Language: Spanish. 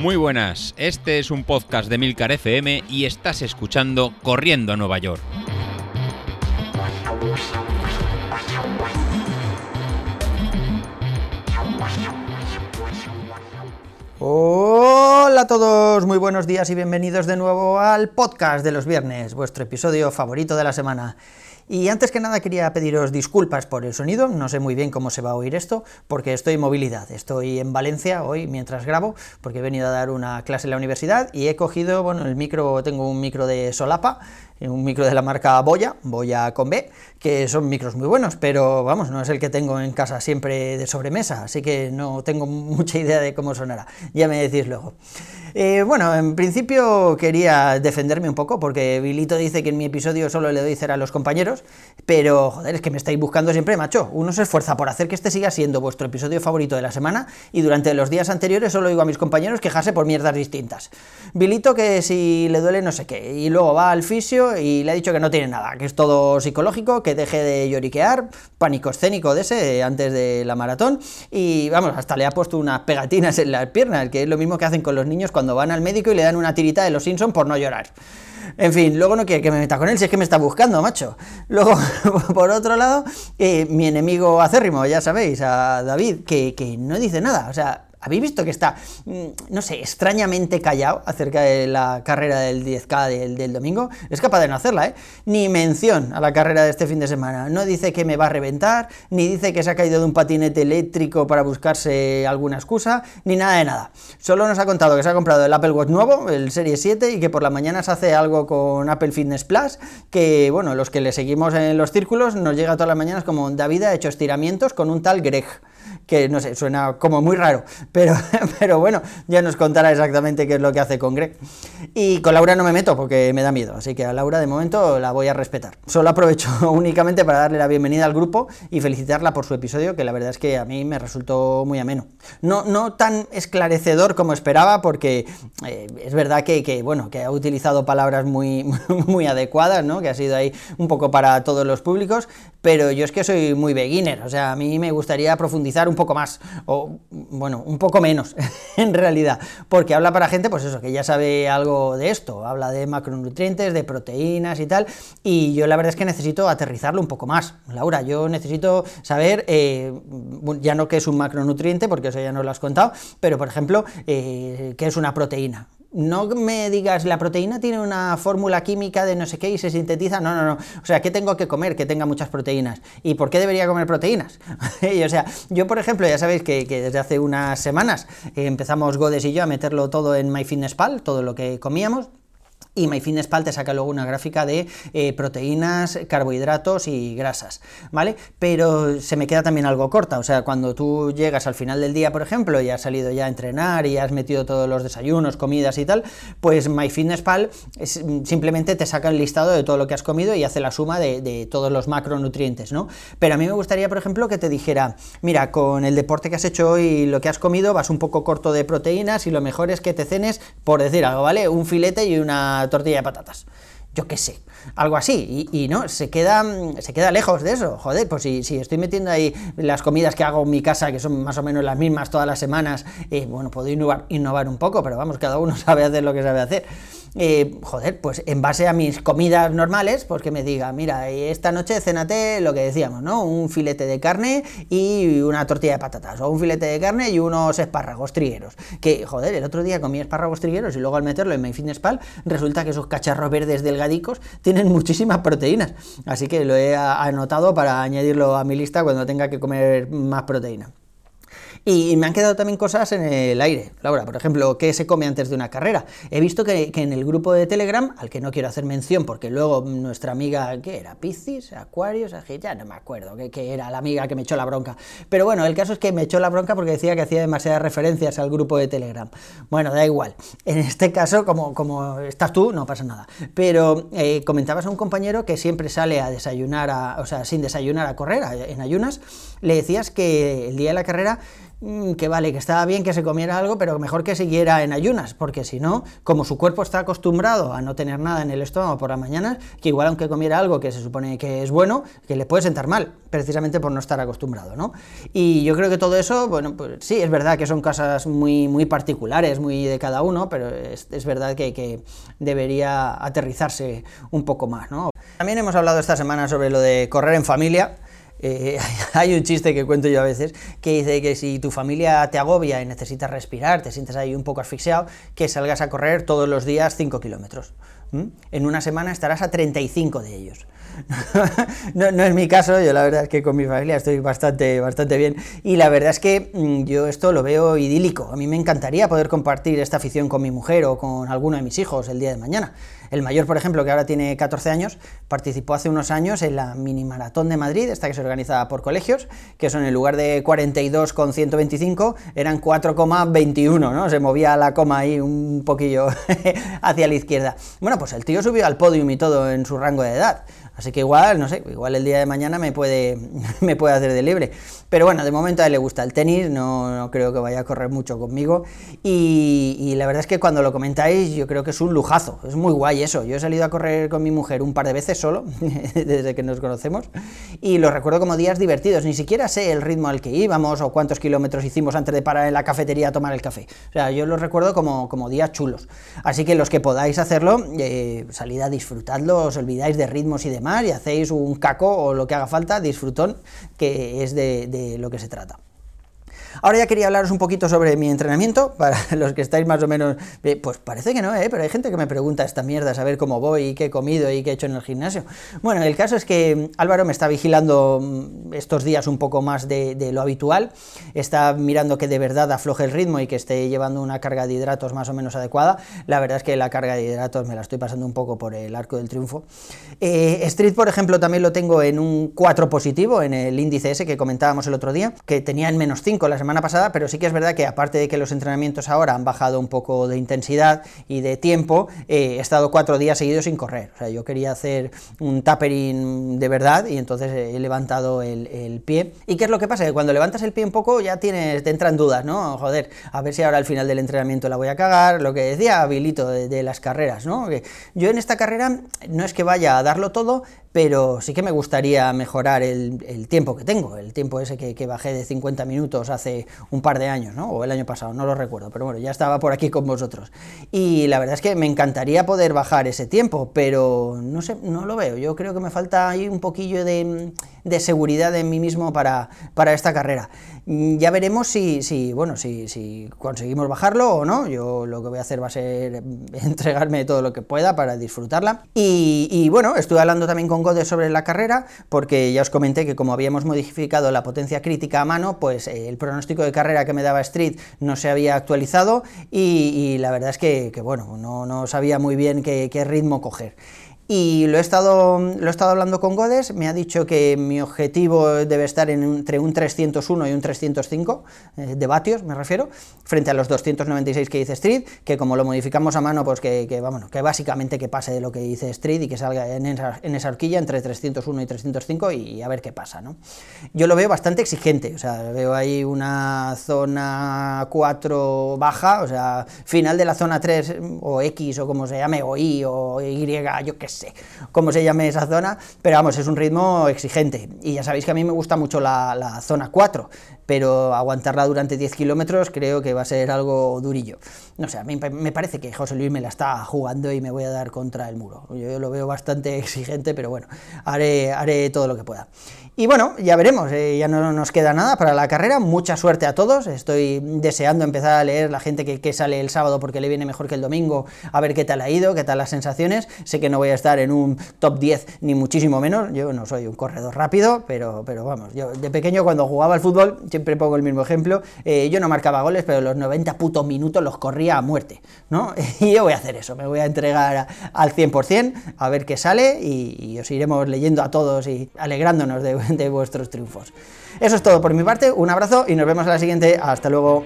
Muy buenas, este es un podcast de Milcar FM y estás escuchando Corriendo a Nueva York. Hola a todos, muy buenos días y bienvenidos de nuevo al podcast de los viernes, vuestro episodio favorito de la semana. Y antes que nada quería pediros disculpas por el sonido, no sé muy bien cómo se va a oír esto, porque estoy en movilidad, estoy en Valencia hoy mientras grabo, porque he venido a dar una clase en la universidad y he cogido, bueno, el micro, tengo un micro de solapa, un micro de la marca Boya, Boya con B, que son micros muy buenos, pero vamos, no es el que tengo en casa siempre de sobremesa, así que no tengo mucha idea de cómo sonará, ya me decís luego. Eh, bueno, en principio quería defenderme un poco, porque Vilito dice que en mi episodio solo le doy cera a los compañeros, pero joder, es que me estáis buscando siempre, macho. Uno se esfuerza por hacer que este siga siendo vuestro episodio favorito de la semana, y durante los días anteriores solo digo a mis compañeros quejarse por mierdas distintas. Vilito que si le duele no sé qué, y luego va al fisio y le ha dicho que no tiene nada, que es todo psicológico, que deje de lloriquear, pánico escénico de ese antes de la maratón, y vamos, hasta le ha puesto unas pegatinas en las piernas, que es lo mismo que hacen con los niños cuando van al médico y le dan una tirita de los Simpsons por no llorar. En fin, luego no quiere que me meta con él, si es que me está buscando, macho. Luego, por otro lado, eh, mi enemigo acérrimo, ya sabéis, a David, que, que no dice nada. O sea, ¿Habéis visto que está, mm, no sé, extrañamente callado acerca de la carrera del 10K del, domingo? Es capaz de no hacerla, ¿eh? Ni mención a la carrera de este fin de semana. No dice que me va a reventar, ni dice que se ha caído de un patinete eléctrico para buscarse alguna excusa, ni nada de nada. Solo nos ha contado que se ha comprado el Apple Watch nuevo, el Serie 7, y que por la mañana se hace algo con Apple Fitness Plus, que, bueno, los que le seguimos en los círculos nos llega todas las mañanas como David ha hecho estiramientos con un tal Greg que no sé, suena como muy raro, pero, pero bueno, ya nos contará exactamente qué es lo que hace con Greg. Y con Laura no me meto porque me da miedo, así que a Laura de momento la voy a respetar. Solo aprovecho únicamente para darle la bienvenida al grupo y felicitarla por su episodio, que la verdad es que a mí me resultó muy ameno. No, no tan esclarecedor como esperaba, porque eh, es verdad que, que, bueno, que ha utilizado palabras muy, muy adecuadas, ¿no? que ha sido ahí un poco para todos los públicos, pero yo es que soy muy beginner, o sea, a mí me gustaría profundizar un poco más, o bueno, un poco menos, en realidad, porque habla para gente, pues eso, que ya sabe algo de esto, habla de macronutrientes, de proteínas y tal, y yo la verdad es que necesito aterrizarlo un poco más. Laura, yo necesito saber, eh, ya no qué es un macronutriente, porque eso ya no lo has contado, pero por ejemplo, eh, qué es una proteína no me digas, la proteína tiene una fórmula química de no sé qué y se sintetiza. No, no, no. O sea, ¿qué tengo que comer que tenga muchas proteínas? ¿Y por qué debería comer proteínas? o sea, yo, por ejemplo, ya sabéis que, desde hace unas semanas empezamos Godes y yo a meterlo todo en MyFitnessPal, todo lo que comíamos. Y MyFitnessPal te saca luego una gráfica de eh, proteínas, carbohidratos y grasas, ¿vale? Pero se me queda también algo corta, o sea, cuando tú llegas al final del día, por ejemplo, y has salido ya a entrenar y has metido todos los desayunos, comidas y tal, pues MyFitnessPal simplemente te saca el listado de todo lo que has comido y hace la suma de, de todos los macronutrientes, ¿no? Pero a mí me gustaría, por ejemplo, que te dijera, mira, con el deporte que has hecho hoy y lo que has comido, vas un poco corto de proteínas y lo mejor es que te cenes, por decir algo, ¿vale? Un filete y una tortilla de patatas. Yo qué sé, algo así, y, no, se queda, se queda lejos de eso, joder, pues si, si, estoy metiendo ahí las comidas que hago en mi casa, que son más o menos las mismas todas las semanas, eh, bueno, puedo innovar, innovar un poco, pero vamos, cada uno sabe hacer lo que sabe hacer. Eh, joder, pues en base a mis comidas normales, pues que me diga, mira, esta noche cénate lo que decíamos, ¿no? Un filete de carne y una tortilla de patatas, o un filete de carne y unos espárragos trigueros. Que, joder, el otro día comí espárragos trigueros y luego al meterlo en MyFitnessPal, resulta que esos cacharros verdes delgadicos tienen muchísimas proteínas. Así que lo he anotado para añadirlo a mi lista cuando tenga que comer más proteína. Y me han quedado también cosas en el aire. Laura, por ejemplo, ¿qué se come antes de una carrera? He visto que, en el grupo de Telegram, al que no quiero hacer mención porque luego nuestra amiga, ¿qué era? ¿Piscis? ¿Acuarios? Ya no me acuerdo, que, era la amiga que me echó la bronca. Pero bueno, el caso es que me echó la bronca porque decía que hacía demasiadas referencias al grupo de Telegram. Bueno, da igual. En este caso, como, como estás tú, no pasa nada. Pero eh, comentabas a un compañero que siempre sale a desayunar, o sea, sin desayunar a correr, en ayunas, le decías que el día de la carrera que vale, que estaba bien que se comiera algo, pero mejor que siguiera en ayunas, porque si no, como su cuerpo está acostumbrado a no tener nada en el estómago por la mañana, que igual aunque comiera algo que se supone que es bueno, que le puede sentar mal, precisamente por no estar acostumbrado, ¿no? Y yo creo que todo eso, bueno, pues sí, es verdad que son cosas muy, muy particulares, muy de cada uno, pero es, es verdad que, que debería aterrizarse un poco más, ¿no? También hemos hablado esta semana sobre lo de correr en familia. Eh, hay un chiste que cuento yo a veces que dice que si tu familia te agobia y necesitas respirar, te sientes ahí un poco asfixiado, que salgas a correr todos los días 5 kilómetros. En una semana estarás a 35 de ellos. no, es mi caso, yo la verdad es que con mi familia estoy bastante, bastante bien y la verdad es que mm, yo esto lo veo idílico. A mí me encantaría poder compartir esta afición con mi mujer o con alguno de mis hijos el día de mañana. El mayor, por ejemplo, que ahora tiene 14 años, participó hace unos años en la mini maratón de Madrid, esta que se organiza por colegios, que son en lugar de 42 con 125, eran 4,21, ¿no? Se movía la coma ahí un poquillo hacia la izquierda. Bueno, pues el tío subió al podium y todo en su rango de edad. Así que igual, no sé, igual el día de mañana me puede, me puede hacer de libre. Pero bueno, de momento a él le gusta el tenis, no, creo que vaya a correr mucho conmigo. Y, la verdad es que cuando lo comentáis, yo creo que es un lujazo, es muy guay eso. Yo he salido a correr con mi mujer un par de veces solo, desde que nos conocemos, y lo recuerdo como días divertidos. Ni siquiera sé el ritmo al que íbamos o cuántos kilómetros hicimos antes de parar en la cafetería a tomar el café. O sea, yo lo recuerdo como, como días chulos. Así que los que podáis hacerlo, eh, salid a disfrutadlo, os olvidáis de ritmos y demás y hacéis un caco o lo que haga falta, disfrutón, que es de lo que se trata. Ahora ya quería hablaros un poquito sobre mi entrenamiento, para los que estáis más o menos, eh, pues parece que no, ¿eh? pero hay gente que me pregunta esta mierda, saber cómo voy, y qué he comido y qué he hecho en el gimnasio. Bueno, el caso es que Álvaro me está vigilando mm, estos días un poco más de, lo habitual, está mirando que de verdad afloje el ritmo y que esté llevando una carga de hidratos más o menos adecuada. La verdad es que la carga de hidratos me la estoy pasando un poco por el arco del triunfo. Eh, Street, por ejemplo, también lo tengo en un 4 positivo, en el índice ese que comentábamos el otro día, que tenía en menos 5 la semana pasada, pero sí que es verdad que aparte de que los entrenamientos ahora han bajado un poco de intensidad y de tiempo, eh, he estado cuatro días seguidos sin correr. O sea, yo quería hacer un tapering de verdad y entonces he levantado el, pie. ¿Y qué es lo que pasa? Que cuando levantas el pie un poco ya tienes, te entran dudas, ¿no? Joder, a ver si ahora al final del entrenamiento la voy a cagar, lo que decía Habilito de, las carreras, ¿no? Que yo en esta carrera no es que vaya a darlo todo, pero sí que me gustaría mejorar el, tiempo que tengo, el tiempo ese que, bajé de 50 minutos hace un par de años, ¿no? o el año pasado, no lo recuerdo, pero bueno, ya estaba por aquí con vosotros. Y la verdad es que me encantaría poder bajar ese tiempo, pero no sé, no lo veo, yo creo que me falta ahí un poquillo de, seguridad en mí mismo para, para esta carrera. Ya veremos si, si bueno, si, si, conseguimos bajarlo o no, yo lo que voy a hacer va a ser entregarme todo lo que pueda para disfrutarla. Y, y bueno, estuve hablando también con de sobre la carrera, porque ya os comenté que como habíamos modificado la potencia crítica a mano, pues eh, el pronóstico de carrera que me daba Street no se había actualizado y, la verdad es que, bueno, no, no, sabía muy bien qué, qué ritmo coger y lo he, estado, lo he estado hablando con Godes, me ha dicho que mi objetivo debe estar entre un 301 y un 305 eh, de vatios, me refiero, frente a los 296 que dice Street, que como lo modificamos a mano, pues que, que, que básicamente que pase de lo que dice Street y que salga en esa, en esa horquilla entre 301 y 305 y, a ver qué pasa, ¿no? Yo lo veo bastante exigente, o sea, veo ahí una zona 4 baja, o sea, final de la zona 3 o X o como se llame, o Y o Y, yo qué sé cómo se llame esa zona, pero vamos, es un ritmo exigente. Y ya sabéis que a mí me gusta mucho la, zona 4, pero aguantarla durante 10 kilómetros creo que va a ser algo durillo. No sé, a mí me parece que José Luis me la está jugando y me voy a dar contra el muro. Yo lo veo bastante exigente, pero bueno, haré, haré todo lo que pueda. Y bueno, ya veremos, eh, ya no nos queda nada para la carrera, mucha suerte a todos, estoy deseando empezar a leer la gente que, que, sale el sábado porque le viene mejor que el domingo, a ver qué tal ha ido, qué tal las sensaciones, sé que no voy a estar en un top 10 ni muchísimo menos, yo no soy un corredor rápido, pero, pero vamos, yo de pequeño cuando jugaba al fútbol, siempre pongo el mismo ejemplo, eh, yo no marcaba goles, pero los 90 putos minutos los corría a muerte, ¿no? Y yo voy a hacer eso, me voy a entregar al 100%, a ver qué sale y, os iremos leyendo a todos y alegrándonos de de vuestros triunfos. Eso es todo por mi parte, un abrazo y nos vemos en la siguiente, hasta luego.